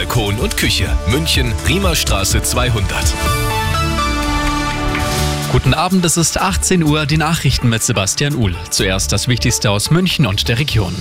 Balkon und Küche. München, Riemerstraße 200. Guten Abend, es ist 18 Uhr, die Nachrichten mit Sebastian Uhl. Zuerst das Wichtigste aus München und der Region.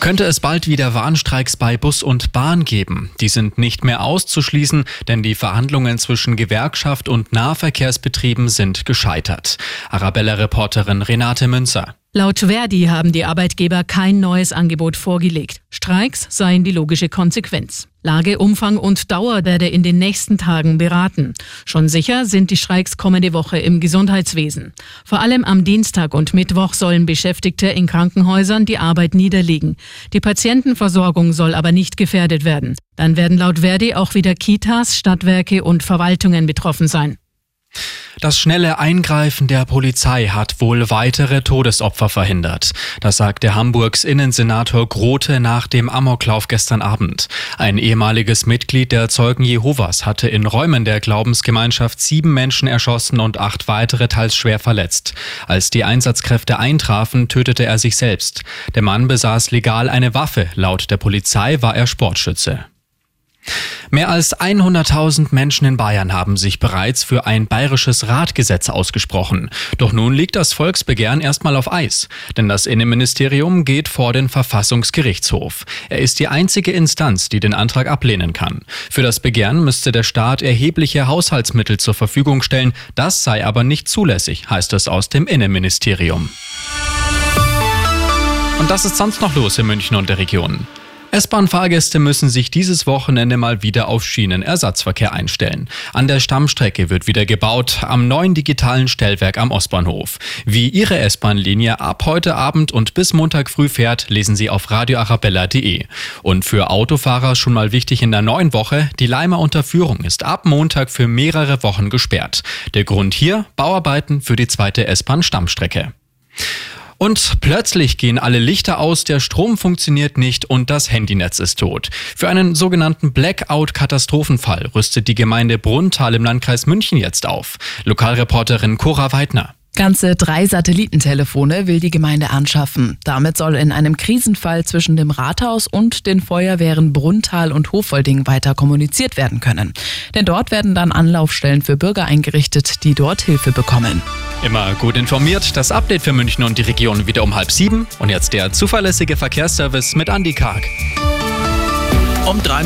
Könnte es bald wieder Warnstreiks bei Bus und Bahn geben? Die sind nicht mehr auszuschließen, denn die Verhandlungen zwischen Gewerkschaft und Nahverkehrsbetrieben sind gescheitert. Arabella-Reporterin Renate Münzer. Laut Verdi haben die Arbeitgeber kein neues Angebot vorgelegt. Streiks seien die logische Konsequenz. Lage, Umfang und Dauer werde in den nächsten Tagen beraten. Schon sicher sind die Streiks kommende Woche im Gesundheitswesen. Vor allem am Dienstag und Mittwoch sollen Beschäftigte in Krankenhäusern die Arbeit niederlegen. Die Patientenversorgung soll aber nicht gefährdet werden. Dann werden laut Verdi auch wieder Kitas, Stadtwerke und Verwaltungen betroffen sein. Das schnelle Eingreifen der Polizei hat wohl weitere Todesopfer verhindert. Das sagte Hamburgs Innensenator Grote nach dem Amoklauf gestern Abend. Ein ehemaliges Mitglied der Zeugen Jehovas hatte in Räumen der Glaubensgemeinschaft sieben Menschen erschossen und acht weitere teils schwer verletzt. Als die Einsatzkräfte eintrafen, tötete er sich selbst. Der Mann besaß legal eine Waffe. Laut der Polizei war er Sportschütze. Mehr als 100.000 Menschen in Bayern haben sich bereits für ein bayerisches Radgesetz ausgesprochen. Doch nun liegt das Volksbegehren erstmal auf Eis. Denn das Innenministerium geht vor den Verfassungsgerichtshof. Er ist die einzige Instanz, die den Antrag ablehnen kann. Für das Begehren müsste der Staat erhebliche Haushaltsmittel zur Verfügung stellen. Das sei aber nicht zulässig, heißt es aus dem Innenministerium. Und das ist sonst noch los in München und der Region. S-Bahn-Fahrgäste müssen sich dieses Wochenende mal wieder auf Schienenersatzverkehr einstellen. An der Stammstrecke wird wieder gebaut, am neuen digitalen Stellwerk am Ostbahnhof. Wie Ihre S-Bahn-Linie ab heute Abend und bis Montag früh fährt, lesen Sie auf radioarabella.de. Und für Autofahrer schon mal wichtig in der neuen Woche, die Leimer Unterführung ist ab Montag für mehrere Wochen gesperrt. Der Grund hier, Bauarbeiten für die zweite S-Bahn-Stammstrecke. Und plötzlich gehen alle Lichter aus, der Strom funktioniert nicht und das Handynetz ist tot. Für einen sogenannten Blackout-Katastrophenfall rüstet die Gemeinde Brunntal im Landkreis München jetzt auf. Lokalreporterin Cora Weidner. Ganze drei Satellitentelefone will die Gemeinde anschaffen. Damit soll in einem Krisenfall zwischen dem Rathaus und den Feuerwehren Brunntal und Hofwolding weiter kommuniziert werden können. Denn dort werden dann Anlaufstellen für Bürger eingerichtet, die dort Hilfe bekommen. Immer gut informiert, das Update für München und die Region wieder um halb sieben. Und jetzt der zuverlässige Verkehrsservice mit Andy Karg. Um drei